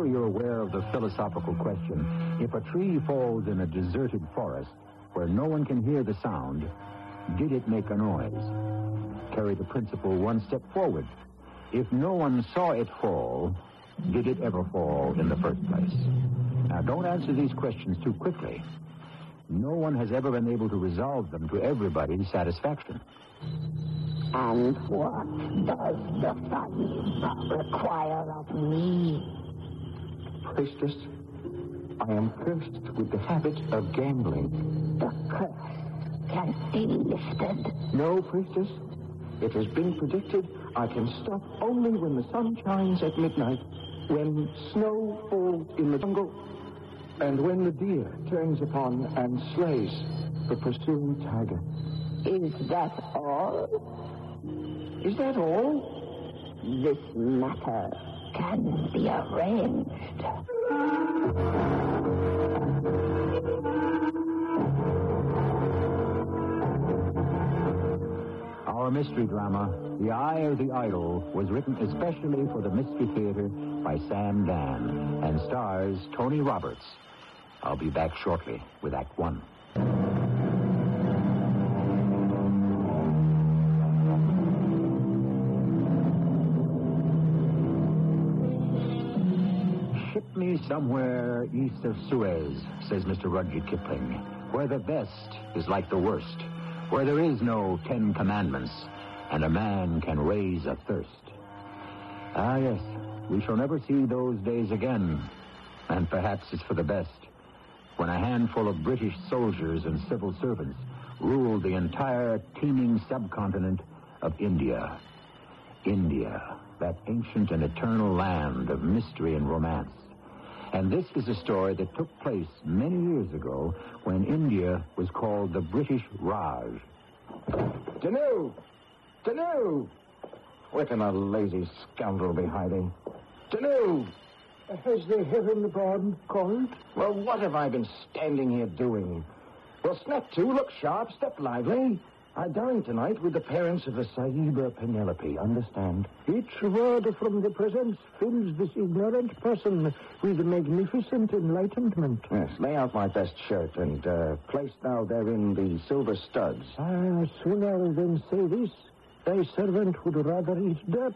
Sure you're aware of the philosophical question if a tree falls in a deserted forest where no one can hear the sound, did it make a noise? Carry the principle one step forward. If no one saw it fall, did it ever fall in the first place? Now, don't answer these questions too quickly. No one has ever been able to resolve them to everybody's satisfaction. And what does the Sahib require of me? Priestess, I am cursed with the habit of gambling. The curse can be lifted. No, priestess. It has been predicted I can stop only when the sun shines at midnight, when snow falls in the jungle, and when the deer turns upon and slays the pursuing tiger. Is that all? Is that all? This matter can be arranged. Our mystery drama, The Eye of the Idol, was written especially for the Mystery Theater by Sam Dann and stars Tony Roberts. I'll be back shortly with Act One. Somewhere east of Suez, says Mr. Rudyard Kipling, where the best is like the worst, where there is no Ten Commandments, and a man can raise a thirst. Ah, yes, we shall never see those days again, and perhaps it's for the best, when a handful of British soldiers and civil servants ruled the entire teeming subcontinent of India. India, that ancient and eternal land of mystery and romance. And this is a story that took place many years ago when India was called the British Raj. Tanu! Tanu! Where can a lazy scoundrel be hiding? Tanu! Has the heaven born called? Well, what have I been standing here doing? Well, snap to, look sharp, step lively. I dine tonight with the parents of the Sahiba Penelope, understand? Each word from the presence fills this ignorant person with magnificent enlightenment. Yes, lay out my best shirt and uh, place thou therein the silver studs. Ah, sooner than say this, thy servant would rather eat dirt.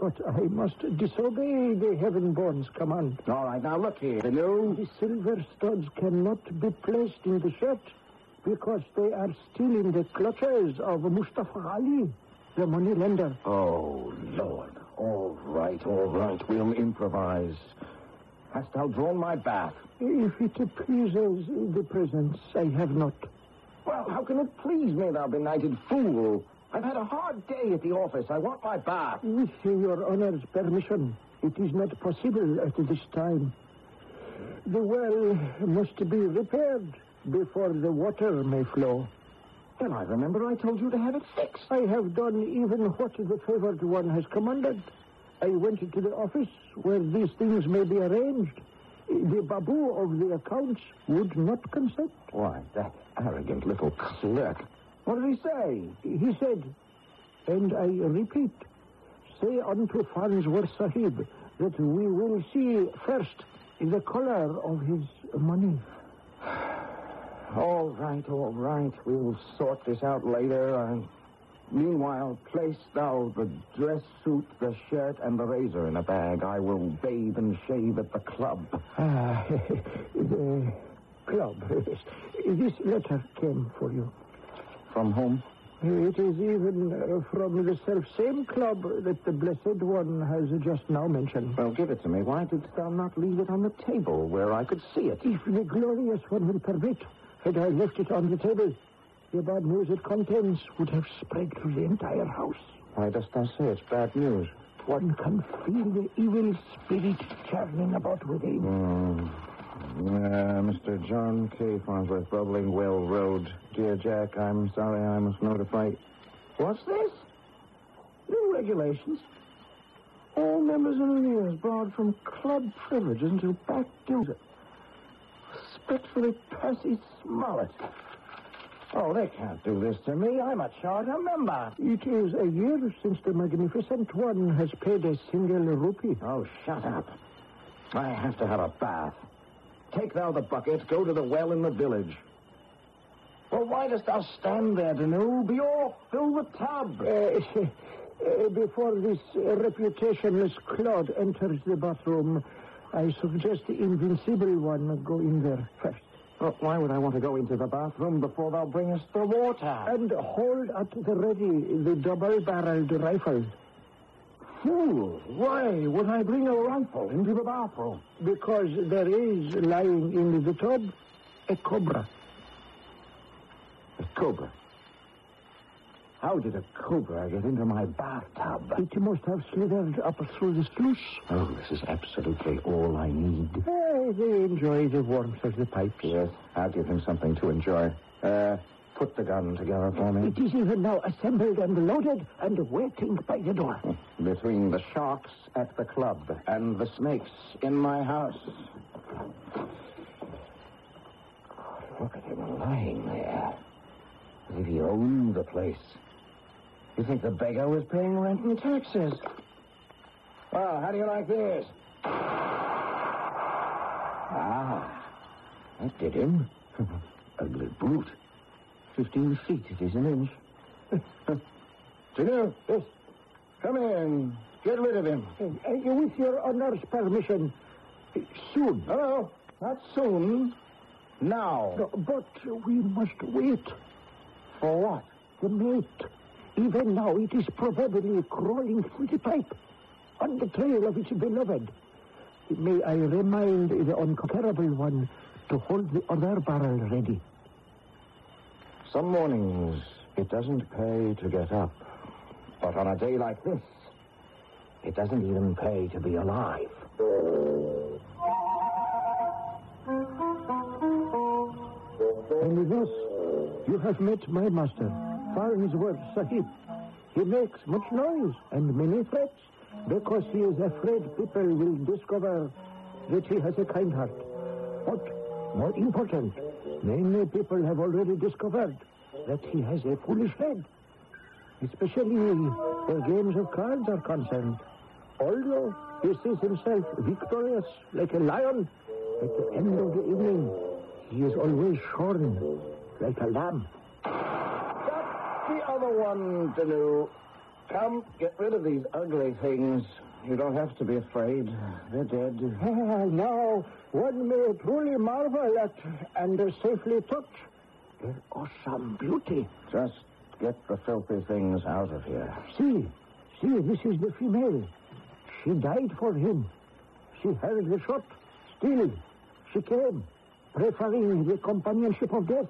But I must disobey the heaven-born's command. All right, now look here. Tanu. The silver studs cannot be placed in the shirt because they are still in the clutches of Mustafa Ali, the money lender. Oh, Lord. All right, all right. We'll improvise. Hast thou drawn my bath? If it pleases the presence, I have not. Well, how can it please me, thou benighted fool? I've had a hard day at the office. I want my bath. With your honor's permission, it is not possible at this time. The well must be repaired before the water may flow. Then I remember I told you to have it fixed. I have done even what the favored one has commanded. I went to the office where these things may be arranged. The babu of the accounts would not consent. Why, that arrogant little clerk. What did he say? He said, and I repeat, say unto Farnsworth Sahib that we will see first the color of his money. All right, all right. We'll sort this out later. Uh, meanwhile, place thou the dress suit, the shirt, and the razor in a bag. I will bathe and shave at the club. Ah, the club. This letter came for you. From whom? It is even uh, from the self-same club that the Blessed One has just now mentioned. Well, give it to me. Why didst thou not leave it on the table where I could see it? If the glorious one will permit, had I left it on the table, the bad news it contains would have spread through the entire house. Why dost thou say it's bad news? One can feel the evil spirit churning about within. Hmm. Uh, Mr. John K. Farnsworth, Bubbling Well Road. Dear Jack, I'm sorry I must notify. What's this? New regulations. All members of the years barred from club privileges until back dues. Respectfully, Percy Smollett. Oh, they can't do this to me. I'm a charter member. It is a year since the Magnificent One has paid a single rupee. Oh, shut up. I have to have a bath. Take thou the bucket, go to the well in the village. Well, why dost thou stand there, Danu? Be off, fill the tub. Uh, uh, before this reputationless clod enters the bathroom, I suggest the invincible one go in there first. Well, why would I want to go into the bathroom before thou bringest the water? And hold at the ready the double-barreled rifle. Fool, why would I bring a rifle into the bathroom? Because there is lying in the tub a cobra. A cobra. How did a cobra get into my bathtub? It must have slithered up through the sluice. Oh, this is absolutely all I need. Eh, they enjoy the warmth of the pipes. Yes, I'll give him something to enjoy. Uh, put the gun together for me. It is even now assembled and loaded and waiting by the door. Between the sharks at the club and the snakes in my house. Look at him lying there. As if he owned the place. You think the beggar was paying rent and taxes? Well, how do you like this? Ah, that did him. Ugly brute. Fifteen feet it is an inch. Junior, yes. Come in. Get rid of him. Uh, with your honor's permission, soon. No, no, not soon. Now. No, but we must wait. For what? The mate. Even now, it is probably crawling through the pipe on the trail of its beloved. May I remind the unconquerable one to hold the other barrel ready. Some mornings it doesn't pay to get up. But on a day like this, it doesn't even pay to be alive. And thus, you have met my master, Farnsworth Sahib. He makes much noise and many threats because he is afraid people will discover that he has a kind heart. But more important, many people have already discovered that he has a foolish head, especially where games of cards are concerned. Although he sees himself victorious like a lion, at the end of the evening, he is always shorn like a lamb. The other one, Danu. Come, get rid of these ugly things. You don't have to be afraid. They're dead. Now, one may truly marvel at and safely touch their awesome beauty. Just get the filthy things out of here. See, see, this is the female. She died for him. She heard the shot. Still, she came, preferring the companionship of death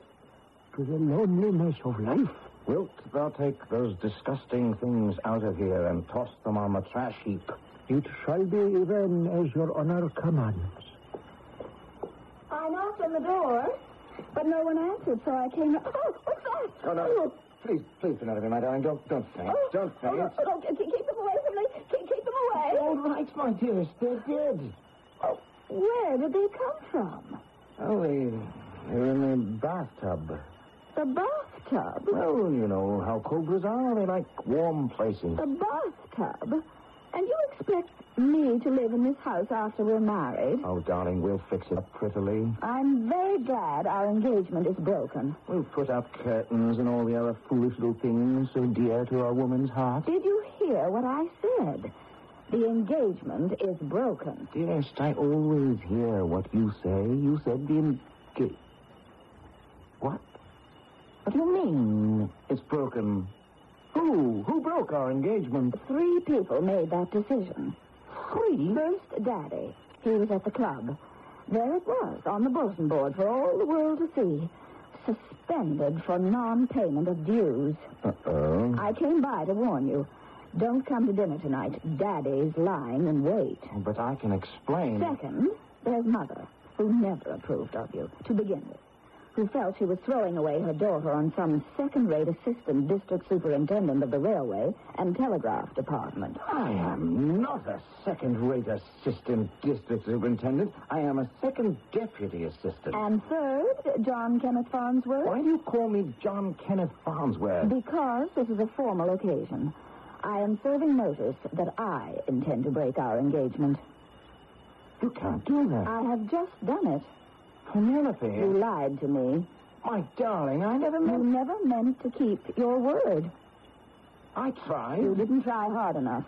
to the loneliness of life. Wilt thou take those disgusting things out of here and toss them on the trash heap? It shall be even as your honor commands. I knocked on the door, but no one answered, so I came. Oh, what's that? Oh, no. Oh. Please, please do not of me, my darling. Don't, don't faint. Oh, don't oh, faint. no, oh, oh, keep keep them away from me. Keep, keep them away. All right, my dearest. They're dead. Oh, where did they come from? Oh, they, they're in the bathtub. The bathtub. Well, you know how cobras are. They like warm places. The bathtub? And you expect me to live in this house after we're married? Oh, darling, we'll fix it up prettily. I'm very glad our engagement is broken. We'll put up curtains and all the other foolish little things so dear to a woman's heart. Did you hear what I said? The engagement is broken. Dearest, I always hear what you say. You said the engage... What? What do you mean? It's broken. Who? Who broke our engagement? Three people made that decision. Three? First, Daddy. He was at the club. There it was, on the bulletin board for all the world to see. suspended for non-payment of dues. Uh-oh. I came by to warn you. Don't come to dinner tonight. Daddy's lying in wait. But I can explain. Second, there's Mother, who never approved of you, to begin with, who felt she was throwing away her daughter on some second-rate assistant district superintendent of the railway and telegraph department. I am not a second-rate assistant district superintendent. I am a second deputy assistant. And third, John Kenneth Farnsworth. Why do you call me John Kenneth Farnsworth? Because this is a formal occasion. I am serving notice that I intend to break our engagement. You can't do that. I have just done it. Penelope. You lied to me. My darling, I never meant... You never meant to keep your word. I tried. You didn't try hard enough.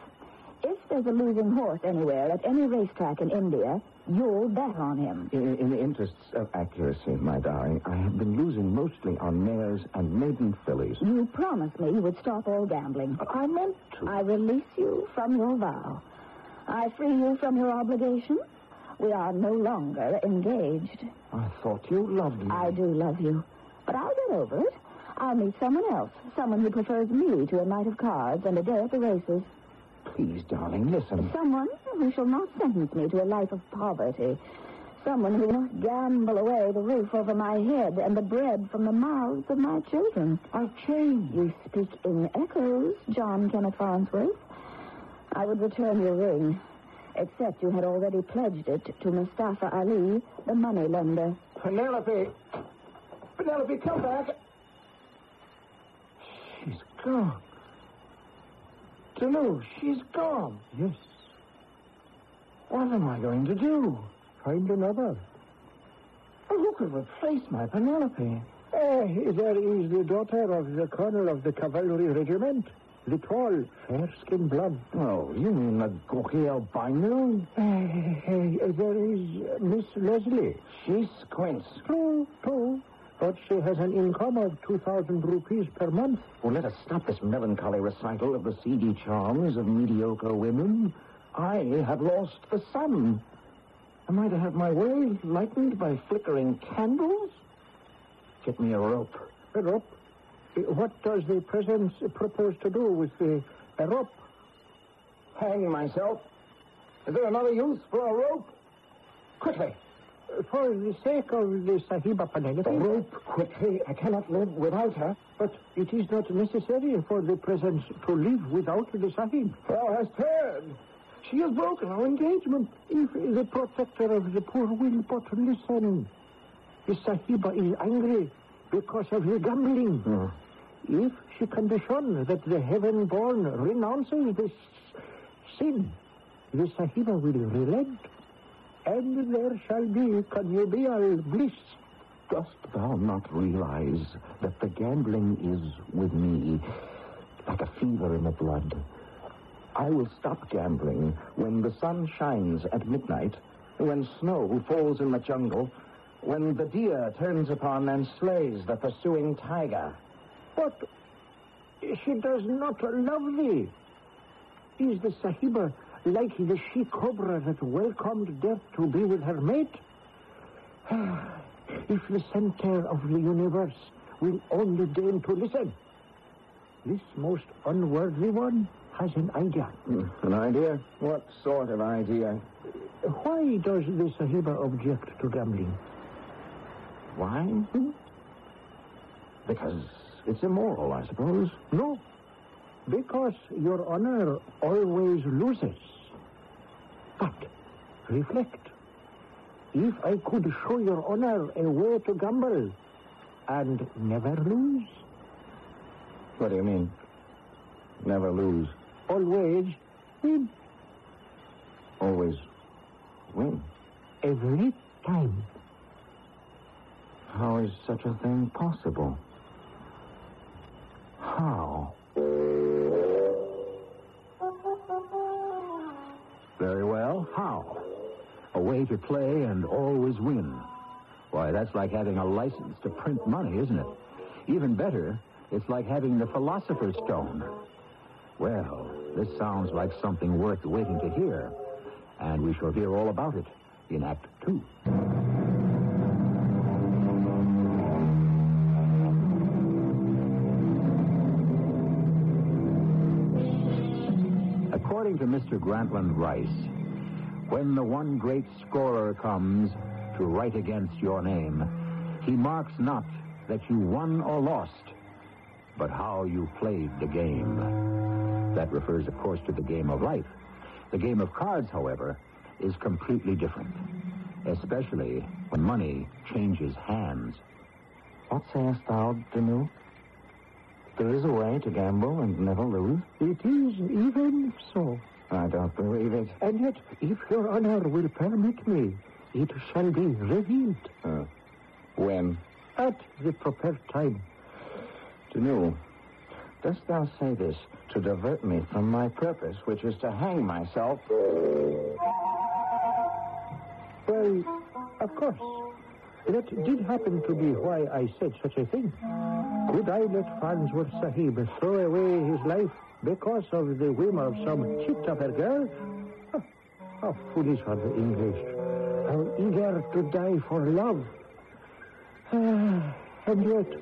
If there's a losing horse anywhere at any racetrack in India, you'll bet on him. In, in the interests of accuracy, my darling, I have been losing mostly on mares and maiden fillies. You promised me you would stop all gambling. I meant to. I release you from your vow. I free you from your obligation. We are no longer engaged. I thought you loved me. I do love you. But I'll get over it. I'll meet someone else. Someone who prefers me to a night of cards and a day at the races. Please, darling, listen. Someone who shall not sentence me to a life of poverty. Someone who will not gamble away the roof over my head and the bread from the mouths of my children. I've changed. You speak in echoes, John Kenneth Farnsworth. I would return your ring, except you had already pledged it to Mustafa Ali, the money lender. Penelope! Penelope, come back! She's gone. Delou, she's gone. Yes. What am I going to do? Find another. Oh, who could replace my Penelope? Eh, there is the daughter of the colonel of the cavalry regiment. The tall, fair-skinned blonde. Oh, you mean the Gokia Bainu? Eh, eh, there is uh, Miss Leslie. She squints. True, true. But she has an income of 2,000 rupees per month. Well, let us stop this melancholy recital of the seedy charms of mediocre women. I have lost the sun. Am I to have my way lightened by flickering candles? Get me a rope. A rope? What does the president propose to do with the a rope? Hang myself. Is there another use for a rope? Quickly. Uh, for the sake of the Sahiba Penelope. The rope, quickly. I cannot live without her. But it is not necessary for the presence to live without the Sahib. Thou hast heard. She has broken our engagement. If the protector of the poor will but listen. The Sahiba is angry because of the gambling. Hmm. If she can be shown that the heaven-born renounces this sin, the Sahiba will relent. And there shall be connubial bliss. Dost thou not realize that the gambling is with me like a fever in the blood? I will stop gambling when the sun shines at midnight, when snow falls in the jungle, when the deer turns upon and slays the pursuing tiger. But she does not love thee. Is the Sahiba like the she cobra that welcomed death to be with her mate? if the center of the universe will only deign to listen, this most unworthy one has an idea. Hmm, an idea? What sort of idea? Why does the Sahiba object to gambling? Why? Because it's immoral, I suppose. No, because your honor always loses. But reflect. If I could show your honor a way to gamble and never lose, What do you mean? Never lose. always win Always win. every time. How is such a thing possible? How? Very well. How? A way to play and always win. Why, that's like having a license to print money, isn't it? Even better, it's like having the Philosopher's Stone. Well, this sounds like something worth waiting to hear. And we shall hear all about it in Act Two. According to Mr. Grantland Rice, when the one great scorer comes to write against your name, he marks not that you won or lost, but how you played the game. That refers, of course, to the game of life. The game of cards, however, is completely different, especially when money changes hands. What sayest thou, Danu? There is a way to gamble and never lose? It is even so. I don't believe it. And yet, if your honor will permit me, it shall be revealed Uh, when? at the proper time. To know. dost thou say this to divert me from my purpose, which is to hang myself? Well, of course. That did happen to be why I said such a thing. Could I let Farnsworth Sahib throw away his life because of the whim of some chit of girl? How foolish are the English. How eager to die for love. Ah, and yet,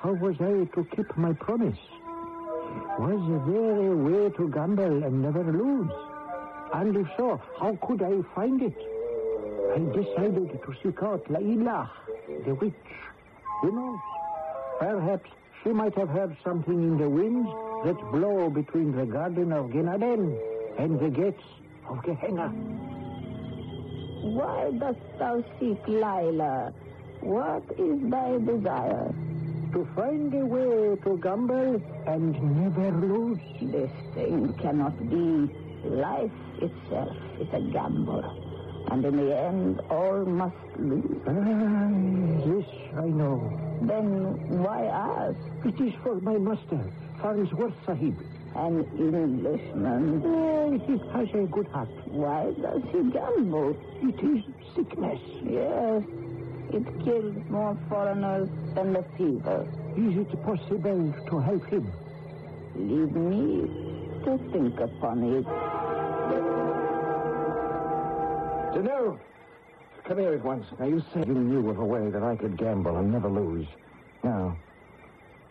how was I to keep my promise? Was there a way to gamble and never lose? And if so, how could I find it? I decided to seek out Laila, the witch. Who knows? Perhaps she might have heard something in the winds that blow between the garden of Genaden and the gates of Gehenna. Why dost thou seek Lila? What is thy desire? To find a way to gamble and never lose. This thing cannot be. Life itself is a gamble. And in the end, all must lose. Ah, yes, I know. Then why ask? It is for my master, Farnsworth Sahib. An Englishman. Eh, he has a good heart. Why does he gamble? It is sickness. Yes, it kills more foreigners than the fever. Is it possible to help him? Leave me to think upon it. Danu! Come here at once. Now, you said you knew of a way that I could gamble and never lose. Now,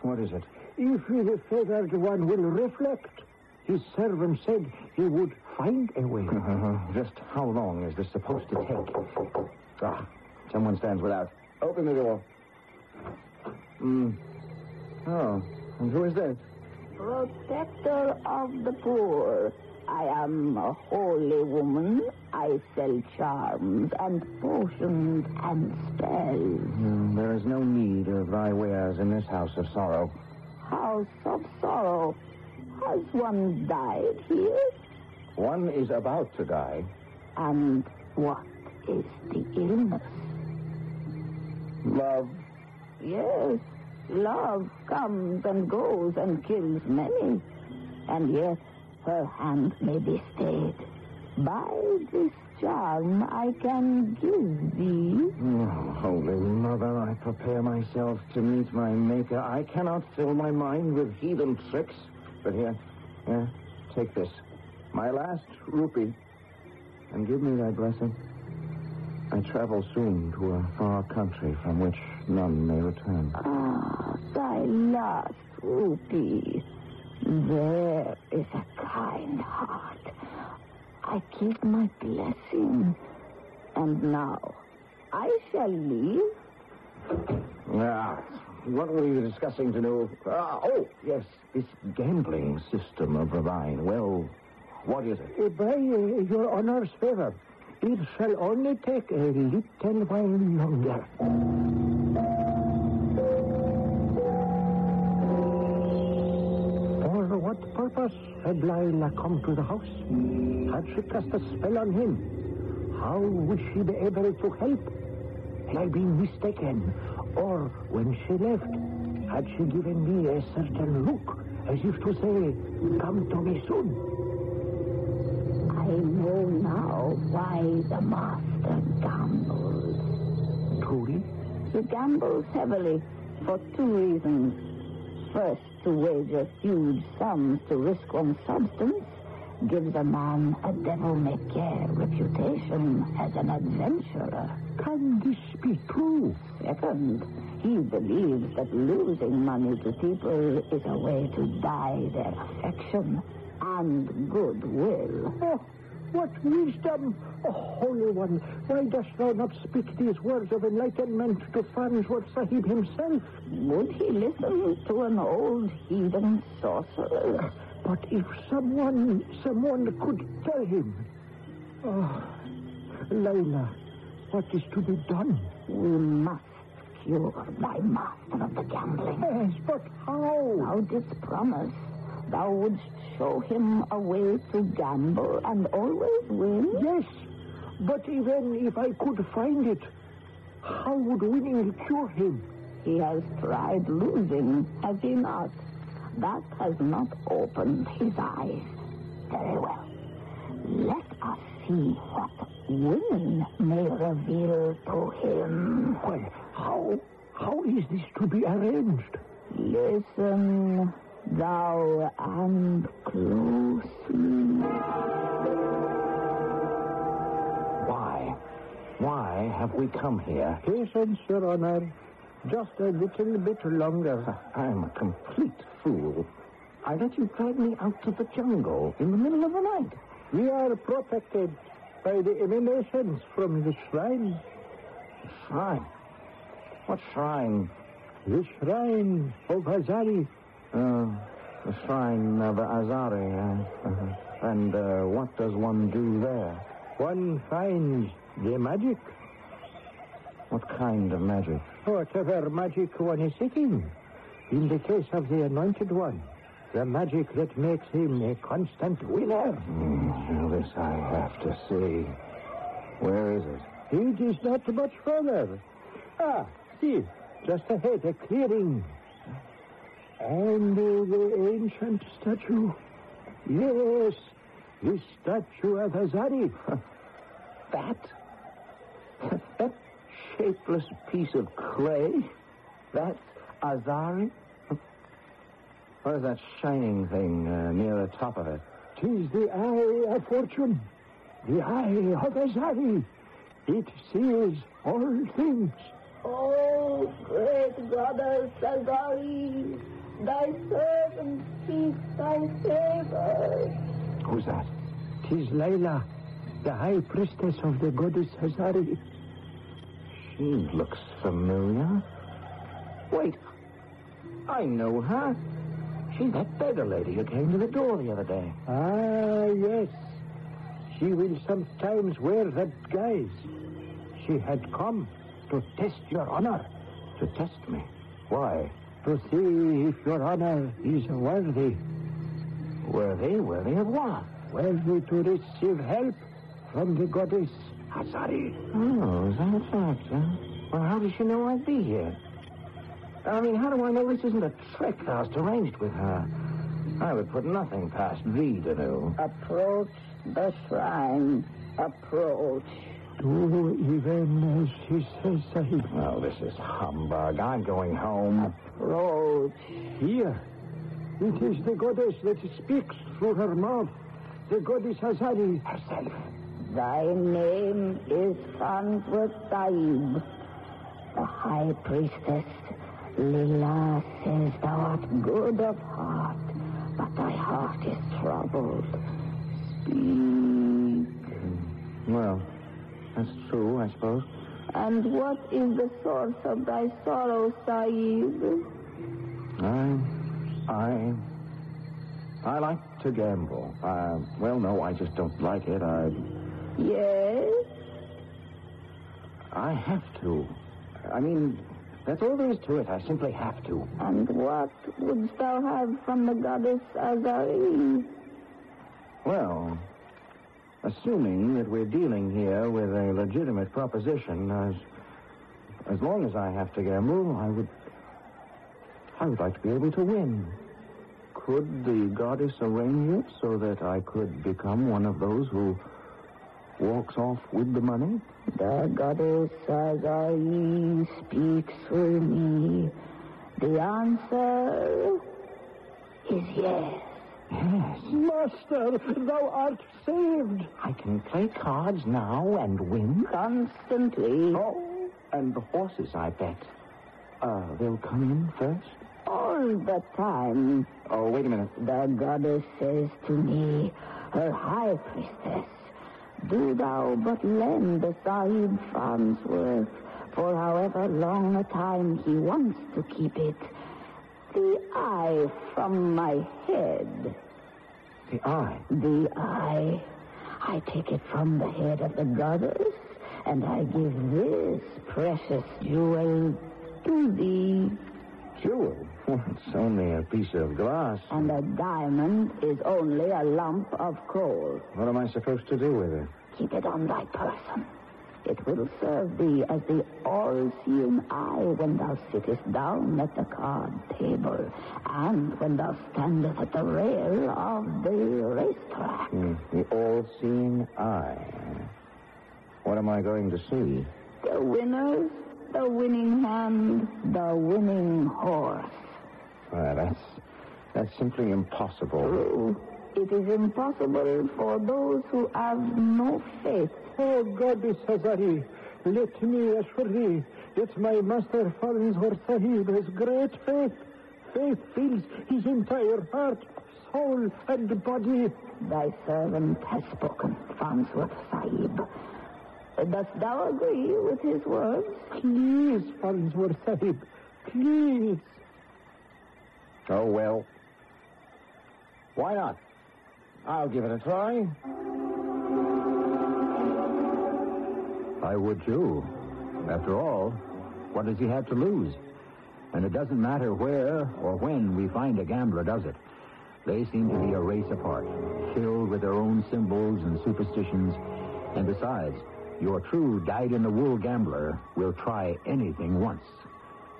what is it? If the favored one will reflect, his servant said he would find a way. Just how long is this supposed to take? Ah, someone stands without. Open the door. Hmm. Oh, and who is this? Protector of the poor. I am a holy woman. I sell charms and potions and spells. Hmm, there is no need of thy wares in this house of sorrow. House of sorrow. Has one died here? One is about to die. And what is the illness? Love. Yes, love comes and goes and kills many. And yet her hand may be stayed. By this charm I can give thee. Oh, Holy Mother, I prepare myself to meet my Maker. I cannot fill my mind with heathen tricks. But here, here, take this. My last rupee. And give me thy blessing. I travel soon to a far country from which none may return. Ah, thy last rupee. There is a kind heart. I give my blessing. And now, I shall leave. Ah, what were you discussing to know? Ah, oh, yes, this gambling system of thine. Well, what is it? Uh, By uh, your honor's favor, it shall only take a little while longer. Purpose had Lila come to the house? Had she cast a spell on him? How would she be able to help? Had I been mistaken? Or when she left, had she given me a certain look, as if to say, come to me soon? I know now why the master gambles. Truly? He gambles heavily for two reasons. First, to wager huge sums to risk one's substance gives a man a devil-may-care reputation as an adventurer. Can this be true? Second, he believes that losing money to people is a way to buy their affection. and goodwill. Oh, what wisdom! Oh, Holy One, why dost thou not speak these words of enlightenment to Farnsworth Sahib himself? Would he listen to an old heathen sorcerer? But if someone, someone could tell him. Ah, oh, Layla, what is to be done? We must cure thy master of the gambling. Yes, but how? Thou didst promise thou wouldst show him a way to gamble and always win. Yes, but even if I could find it, how would winning cure him? He has tried losing, has he not? That has not opened his eyes. Very well. Let us see what winning may reveal to him. Well, how, how is this to be arranged? Listen, thou, and closely. Why? Why have we come here? Patience, Your Honor. Just a little bit longer. Ah, I'm a complete fool. I let you drag me out to the jungle in the middle of the night. We are protected by the emanations from the shrine. Shrine? What shrine? The shrine of Azari. Uh, the shrine of Azari. Uh, uh, and uh, what does one do there? One finds the magic. What kind of magic? Whatever magic one is seeking. In the case of the anointed one, the magic that makes him a constant winner. Mm, this I have to see. Where is it? It is not much further. Ah, see, just ahead, a clearing. And uh, the ancient statue. Yes, the statue of Azari. That? that shapeless piece of clay? That's Azari? What is that shining thing uh, near the top of it? Tis the eye of fortune, the eye of Azari. It sees all things. Oh, great goddess Azari, thy servant seeks thy favor. Who's that? Tis Layla, the high priestess of the goddess Azari. She looks familiar. Wait. I know her. She's that beggar lady who came to the door the other day. Ah, yes. She will sometimes wear that guise. She had come to test your honor. To test me. Why? To see if your honor is worthy. Worthy? Worthy of what? Worthy to receive help from the goddess Azari. Oh, is that a fact, huh? Well, how does she know I'd be here? I mean, how do I know this isn't a trick thou'st arranged with her? I would put nothing past thee to do. Approach the shrine. Approach. Do even as she says, Sahib. Oh, this is humbug. I'm going home. Approach. Here. It is the goddess that speaks through her mouth. The goddess Azari herself. Thy name is Farnsworth Sahib. The high priestess Lila says thou art good of heart, but thy heart is troubled. Speak. Well, that's true, I suppose. And what is the source of thy sorrow, Sahib? I. I. I like to gamble. Uh, well, no, I just don't like it. I. Yes? I have to. I mean, that's all there is to it. I simply have to. And what wouldst thou have from the goddess Azari? Well, assuming that we're dealing here with a legitimate proposition, as as long as I have to gamble, I would I would like to be able to win. Could the goddess arrange it so that I could become one of those who walks off with the money? The goddess Azari speaks for me. The answer is yes. Yes. Master, thou art saved. I can play cards now and win. Constantly. Oh, and the horses, I bet. Uh, they'll come in first? All the time. Oh, wait a minute. The goddess says to me, her high priestess, do thou but lend the Sahib Farnsworth for however long a time he wants to keep it. The eye from my head. The eye. The eye. I take it from the head of the goddess, and I give this precious jewel to thee. Jewel? Well, it's only a piece of glass. And a diamond is only a lump of coal. What am I supposed to do with it? Keep it on thy person. It will serve thee as the all-seeing eye when thou sittest down at the card table and when thou standest at the rail of the racetrack. Hmm, The all-seeing eye. What am I going to see? The winners, the winning hand, the winning horse. Well, that's that's simply impossible. True. It is impossible for those who have no faith. Oh, Goddess Azari, let me assure thee that my master Farnsworth Sahib has great faith. Faith fills his entire heart, soul, and body. Thy servant has spoken, Farnsworth Sahib. Dost thou agree with his words? Please, Farnsworth Sahib, please. Oh, well. Why not? I'll give it a try. I would too. After all, what does he have to lose? And it doesn't matter where or when we find a gambler, does it? They seem to be a race apart, filled with their own symbols and superstitions. And besides, your true dyed-in-the-wool gambler will try anything once.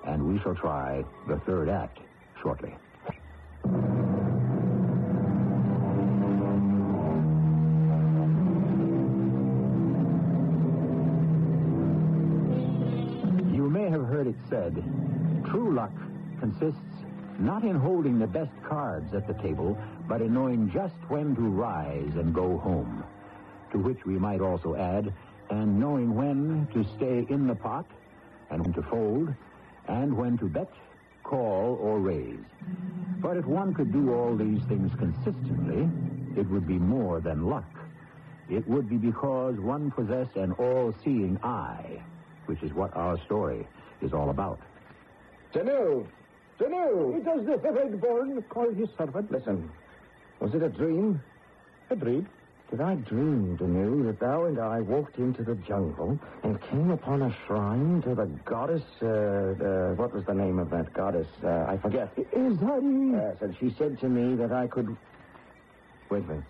And we shall try the third act shortly. Said, true luck consists not in holding the best cards at the table, but in knowing just when to rise and go home. To which we might also add, and knowing when to stay in the pot, and when to fold, and when to bet, call, or raise. But if one could do all these things consistently, it would be more than luck. It would be because one possessed an all-seeing eye, which is what our story is all about. Tanu! Tanu! Does the Red-born call his servant? Listen, was it a dream? A dream? Did I dream, Tanu, that thou and I walked into the jungle and came upon a shrine to the goddess, uh, uh what was the name of that goddess? Uh, I forget. Is that. Yes, and she said to me that I could... Wait a minute.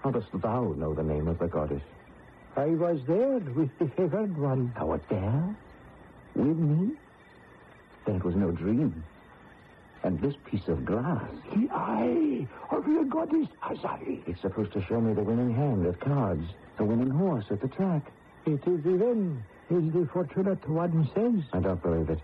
How dost thou know the name of the goddess? I was there with the favored one. Thou wert there? With me? Then it was no dream. And this piece of glass, The eye of the goddess Azari. it's supposed to show me the winning hand at cards, the winning horse at the track. It is even as the fortunate one says. I don't believe it.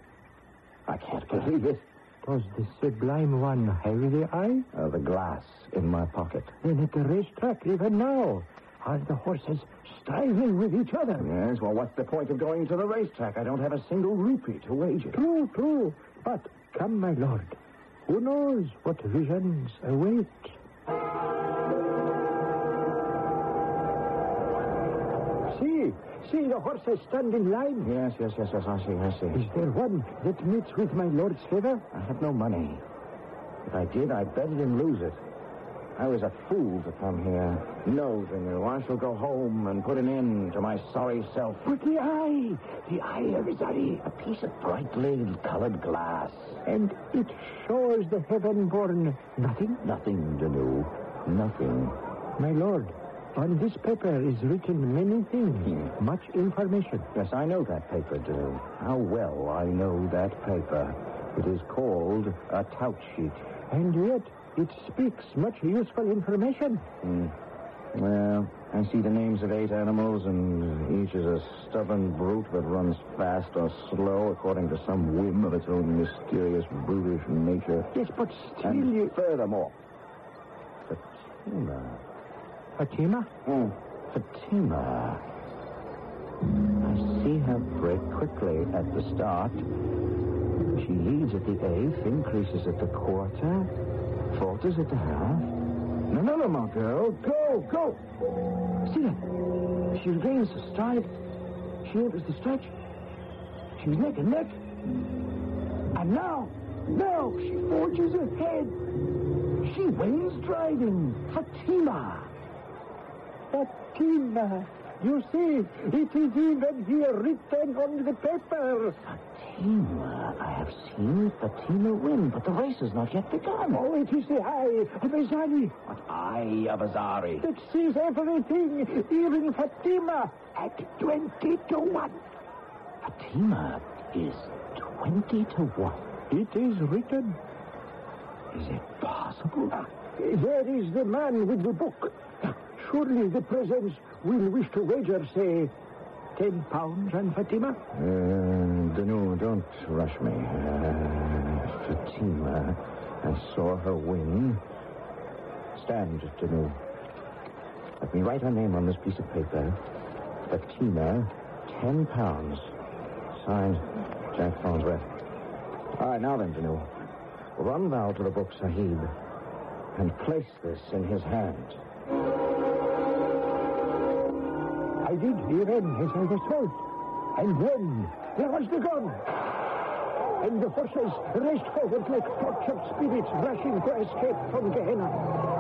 I can't believe it. Does the sublime one have the eye? Uh, the glass in my pocket. Then at the racetrack, even now, are the horses striving with each other? Yes, well, what's the point of going to the racetrack? I don't have a single rupee to wager. True, true. But come, my lord. Who knows what visions await? See, see the horses stand in line. Yes, yes, yes, yes, I see, I see. Is there one that meets with my lord's favor? I have no money. If I did, I'd bet it and lose it. I was a fool to come here. No, Vinu, I shall go home and put an end to my sorry self. But the eye, the eye of Zari, A piece of brightly colored glass. and it shows the heaven-born nothing. Nothing, Danu. Nothing. My lord, on this paper is written many things, Hmm. much information. Yes, I know that paper, Danu. How well I know that paper. It is called a tout sheet. And yet, it speaks much useful information. Hmm. Well, I see the names of eight animals, and each is a stubborn brute that runs fast or slow according to some whim of its own mysterious, brutish nature. Yes, but still And you... furthermore, Fatima. Fatima? Oh, Fatima. I see her break quickly at the start. She leads at the eighth, increases at the quarter, falters at the half. No, no, no, my girl. Go, go. See that? She regains the stride. She enters the stretch. She's neck and neck. And now, now she forges ahead. She wins driving. Fatima. Fatima. You see, it is even here written on the paper. Fatima. I have seen Fatima win, but the race has not yet begun. Oh, it is the eye of Azari What eye of Azari? that sees everything, even Fatima, at 20 to 1. Fatima is 20 to 1. It is written. Is it possible? Ah, there is the man with the book. Surely the presence will wish to wager, say, ten pounds on Fatima? Uh, Danu, don't rush me. Uh, Fatima, I saw her win. Stand, Danu. Let me write her name on this piece of paper. Fatima, ten pounds. Signed, Jack Farnsworth. All right, now then, Danu. Run thou to the book, Sahib, and place this in his hand. I did hear him as I was told. And then there was the gun. And the horses raced forward like tortured spirits rushing to escape from Gehenna.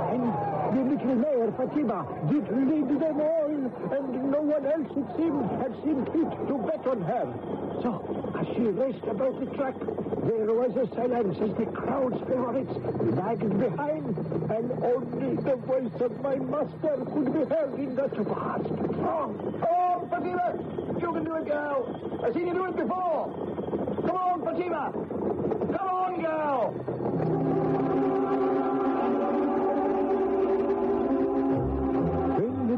And the little mare, Fatima, did lead them all, and no one else, it seemed, had seen fit to bet on her. So, as she raced about the track, there was a silence as the crowd's favorites lagged behind, and only the voice of my master could be heard in that vast throng. Come on, oh, oh, Fatima! You can do it, girl. I've seen you do it before. Come on, Fatima! Come on, girl!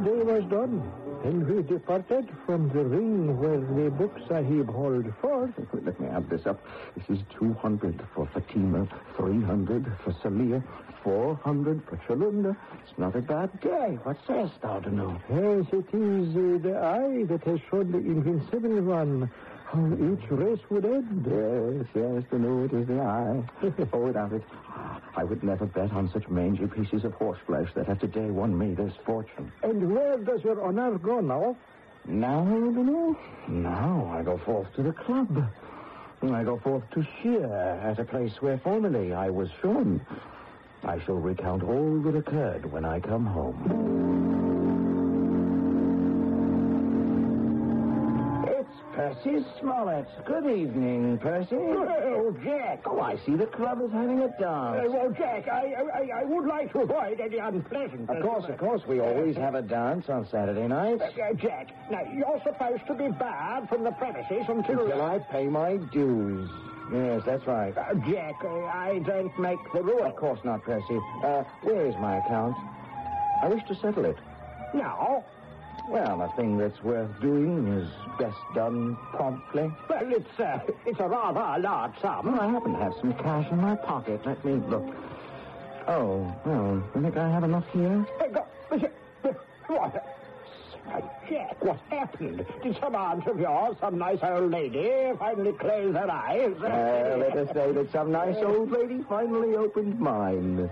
Day was done, and we departed from the ring where the book sahib hold forth, Let me add this up. This is 200 for Fatima, 300 for Salia, 400 for Chalunda. It's not a bad day. What sayest thou, Danu? yes, it is uh, the eye that has shown the invincible one each race would end. Yes, yes, Danu, it is the eye. oh, without it, I would never bet on such mangy pieces of horseflesh that have today won me this fortune. And where does your honor go now? Now, Danu? Now I go forth to the club. I go forth to shear at a place where formerly I was shorn. I shall recount all that occurred when I come home. Percy Smollett. Good evening, Percy. Well, Jack. Oh, I see the club is having a Uh, dance. well, Jack, I, I, I would like to avoid any unpleasant. Of course, of course, we always have a dance on Saturday nights. Uh, uh, Jack, now, you're supposed to be barred from the premises until... Until I pay my dues. Yes, that's right. Uh, Jack, uh, I don't make the rules. Of course not, Percy. Uh, where is my account? I wish to settle it. Now, Well, a thing that's worth doing is best done promptly. well, it's, uh, it's a rather large sum. Well, I happen to have some cash in my pocket. Let me look. Oh, well, you think I have enough here? Uh, go- uh, What? Jack, what happened? Did some aunt of yours, some nice old lady, finally close her eyes? Uh, let us say that some nice old lady finally opened mine.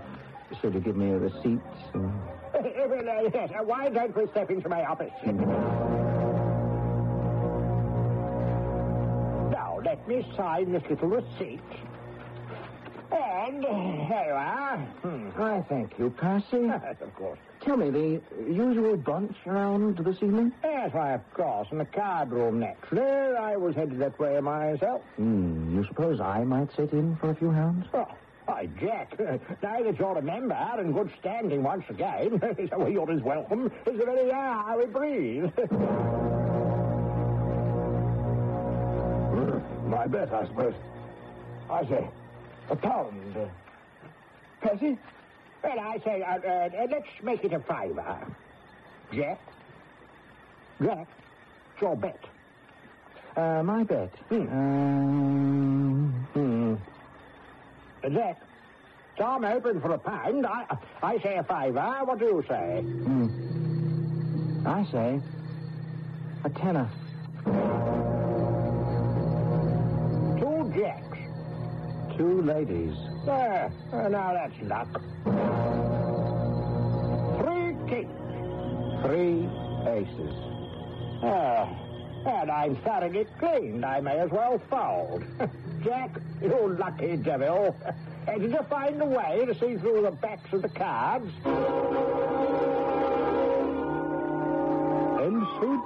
Should you give me a receipt? Uh, well, uh, yes, uh, why don't we step into my office? now, let me sign this little receipt. And here you are. Hmm. I thank you, Percy. Yes, of course. Tell me, the usual bunch around this evening? Yes, why, of course. In the card room naturally. I was headed that way myself. Hmm, you suppose I might sit in for a few hounds? Oh, why, Jack, now that you're a member in good standing once again, so you're as welcome as the very air we breathe. My bet, I suppose. I say, a pound. Percy? Well, I say, uh, uh, uh, let's make it a fiver. Jack? Jack, it's your bet. Uh, my bet. Hmm. Um, hmm. Jack, so I'm open for a pound. I, I say a fiver. What do you say? Hmm. I say a tenner. Two jacks. two ladies. There. Uh, now that's luck. Three kings. Three aces. Ah, and I'm thoroughly cleaned. I may as well fold. Jack, you lucky devil. Did you find a way to see through the backs of the cards? And soon,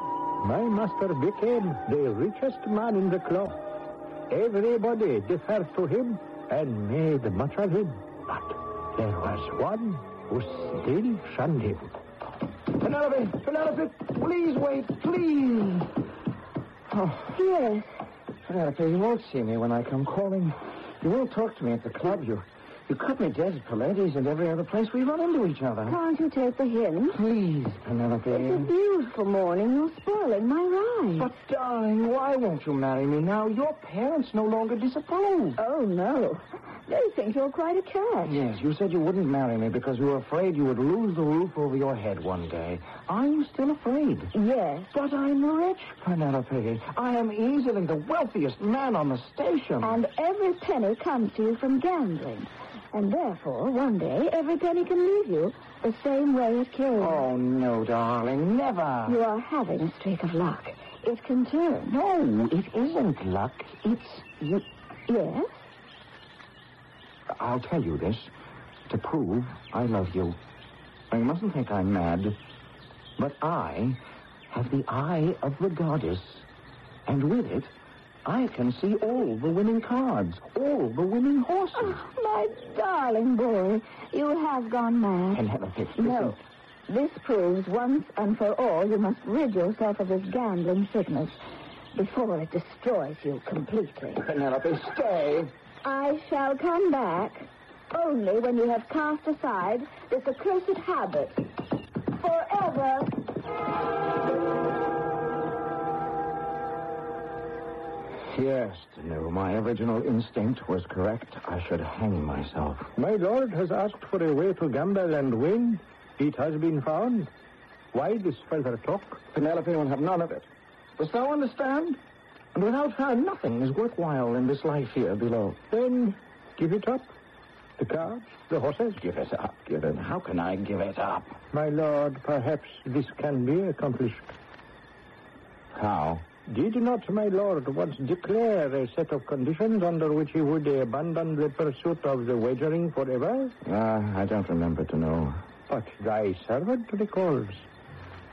my master became the richest man in the club. Everybody deferred to him and made much of him. But there was one who still shunned him. Penelope, Penelope, please wait, please. Oh, Yes. Penelope, you won't see me when I come calling. You won't talk to me at the club. You, you cut me dead at Pallades and every other place we run into each other. Can't you take the hint? Please, Penelope. It's a beautiful morning. You're spoiling my ride. But, darling, why won't you marry me now? Your parents no longer disapprove. Oh, no. They think you're quite a catch. Yes, you said you wouldn't marry me because you were afraid you would lose the roof over your head one day. Are you still afraid? Yes. But I'm rich, Penelope. I am easily the wealthiest man on the station. And every penny comes to you from gambling. And therefore, one day, every penny can leave you the same way it came. Oh, no, darling, never. You are having a streak of luck. It can turn. No, it isn't luck. It's you. Yes? I'll tell you this to prove I love you. Now, you mustn't think I'm mad, but I have the eye of the goddess, and with it, I can see all the winning cards, all the winning horses. Oh, my darling boy, you have gone mad. Penelope, listen. No. This proves once and for all you must rid yourself of this gambling sickness before it destroys you completely. Penelope, stay. I shall come back only when you have cast aside this accursed habit. Forever. Yes, no, my original instinct was correct. I should hang myself. My lord has asked for a way to gamble and win. It has been found. Why this further talk? Penelope will have none of it. Dost thou understand? And without her, nothing is worthwhile in this life here below. Then give it up. The cards, the horses. Give it up, it. How can I give it up? My lord, perhaps this can be accomplished. How? Did not my lord once declare a set of conditions under which he would abandon the pursuit of the wagering forever? Uh, I don't remember to know. But thy servant recalls.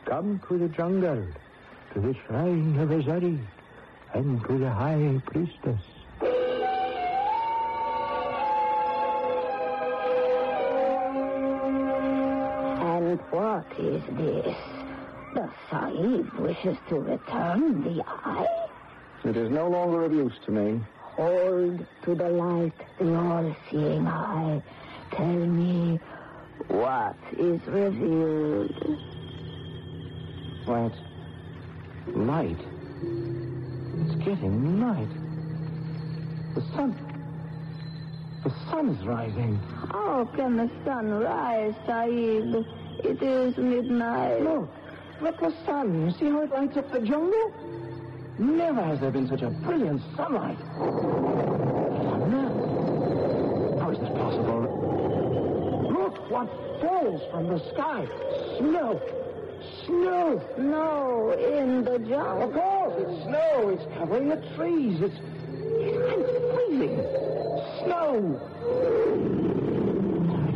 Come to the jungle, to the shrine of Azari, and to the high priestess. And what is this? Sahib wishes to return the eye? It is no longer of use to me. Hold to the light, the all-seeing eye. Tell me what is revealed. Why, it's light. It's getting light. The sun. The sun is rising. How can the sun rise, Sahib? It is midnight. Look, look at the sun. You see how it lights up the jungle? Never has there been such a brilliant sunlight. Thunder? How is this possible? Look what falls from the sky. Snow. Snow. Snow in the jungle. Of course, it's snow. It's covering the trees. It's. I'm freezing. Snow.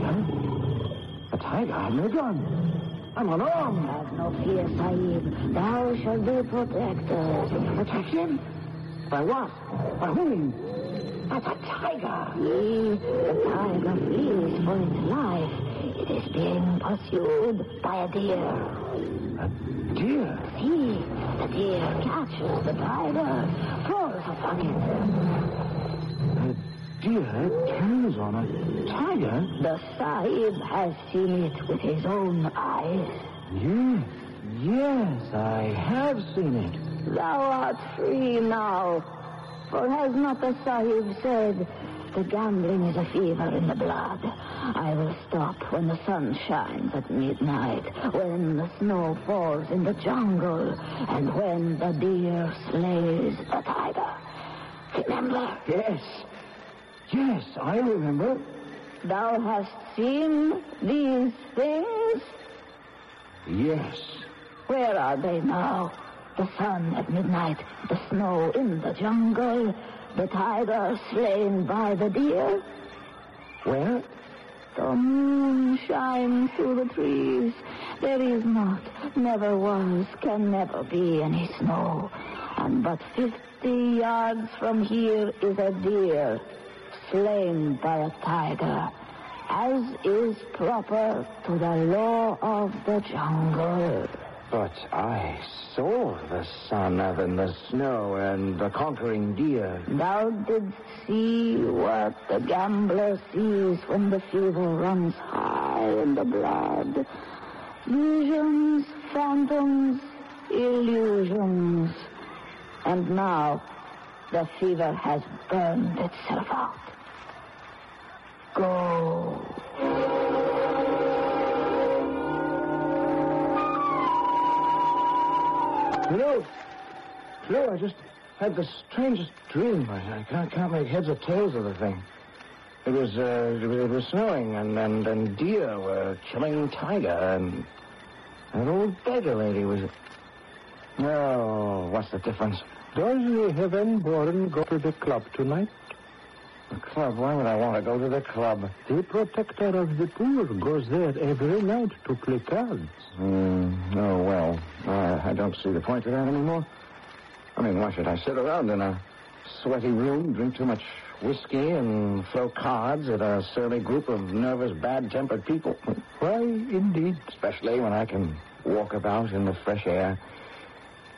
Tiger? A tiger? I'm no gun. I'm unarmed. Have no fear, Sahib. Thou shalt be protected. Protection? By what? By whom? That's a tiger. See, the tiger flees for its life. It is being pursued by a deer. A deer. See, the deer catches the tiger, throws upon it. Deer turns on a tiger? The Sahib has seen it with his own eyes. Yes. Yes, I have seen it. Thou art free now. For has not the Sahib said, the gambling is a fever in the blood. I will stop when the sun shines at midnight, when the snow falls in the jungle, and when the deer slays the tiger. Remember? Yes. Yes, I remember. Thou hast seen these things? Yes. Where are they now? The sun at midnight, the snow in the jungle, the tiger slain by the deer. Where? The moon shines through the trees. There is not, never was, can never be any snow. And but fifty yards from here is a deer slain by a tiger, as is proper to the law of the jungle. But I saw the sun and the snow and the conquering deer. Thou didst see what the gambler sees when the fever runs high in the blood. Visions, phantoms, illusions. And now the fever has burned itself out. Go. Flo, I just had the strangest dream. I, I can't, can't make heads or tails of the thing. It was, uh, it was, snowing, and, and, and deer were killing tiger, and an old beggar lady was... Oh, what's the difference? Does the heaven-born go to the club tonight? The club? Why would I want to go to the club? The protector of the poor goes there every night to play cards. Mm, oh, well, uh, I don't see the point of that anymore. I mean, why should I sit around in a sweaty room, drink too much whiskey, and throw cards at a surly group of nervous, bad-tempered people? Why, indeed. Especially when I can walk about in the fresh air,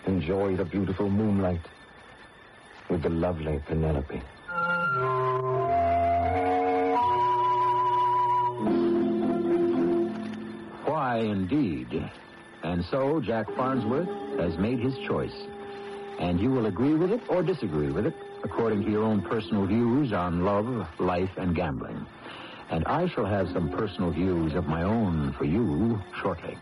enjoy the beautiful moonlight with the lovely Penelope. Indeed. And so Jack Farnsworth has made his choice. And you will agree with it or disagree with it according to your own personal views on love, life, and gambling. And I shall have some personal views of my own for you shortly.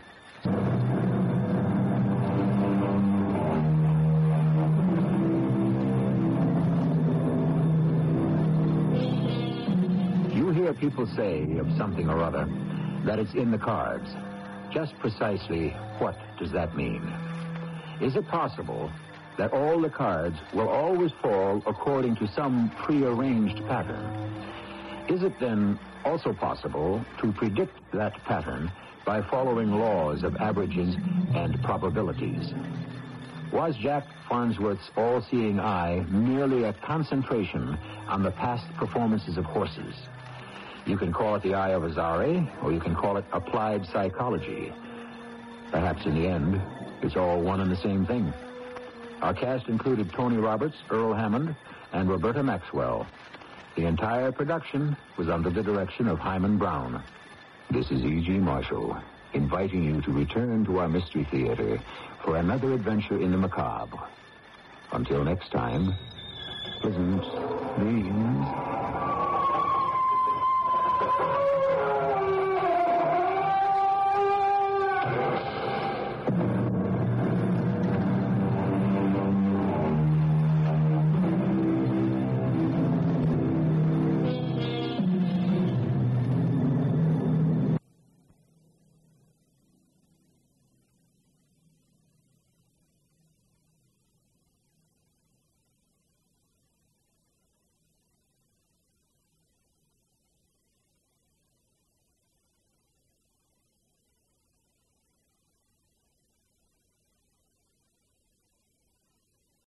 You hear people say of something or other that it's in the cards. Just precisely what does that mean? Is it possible that all the cards will always fall according to some prearranged pattern? Is it then also possible to predict that pattern by following laws of averages and probabilities? Was Jack Farnsworth's all-seeing eye merely a concentration on the past performances of horses? You can call it the eye of Azari, or you can call it applied psychology. Perhaps in the end, it's all one and the same thing. Our cast included Tony Roberts, Earl Hammond, and Roberta Maxwell. The entire production was under the direction of Himan Brown. This is E.G. Marshall, inviting you to return to our Mystery Theater for another adventure in the macabre. Until next time, pleasant dreams.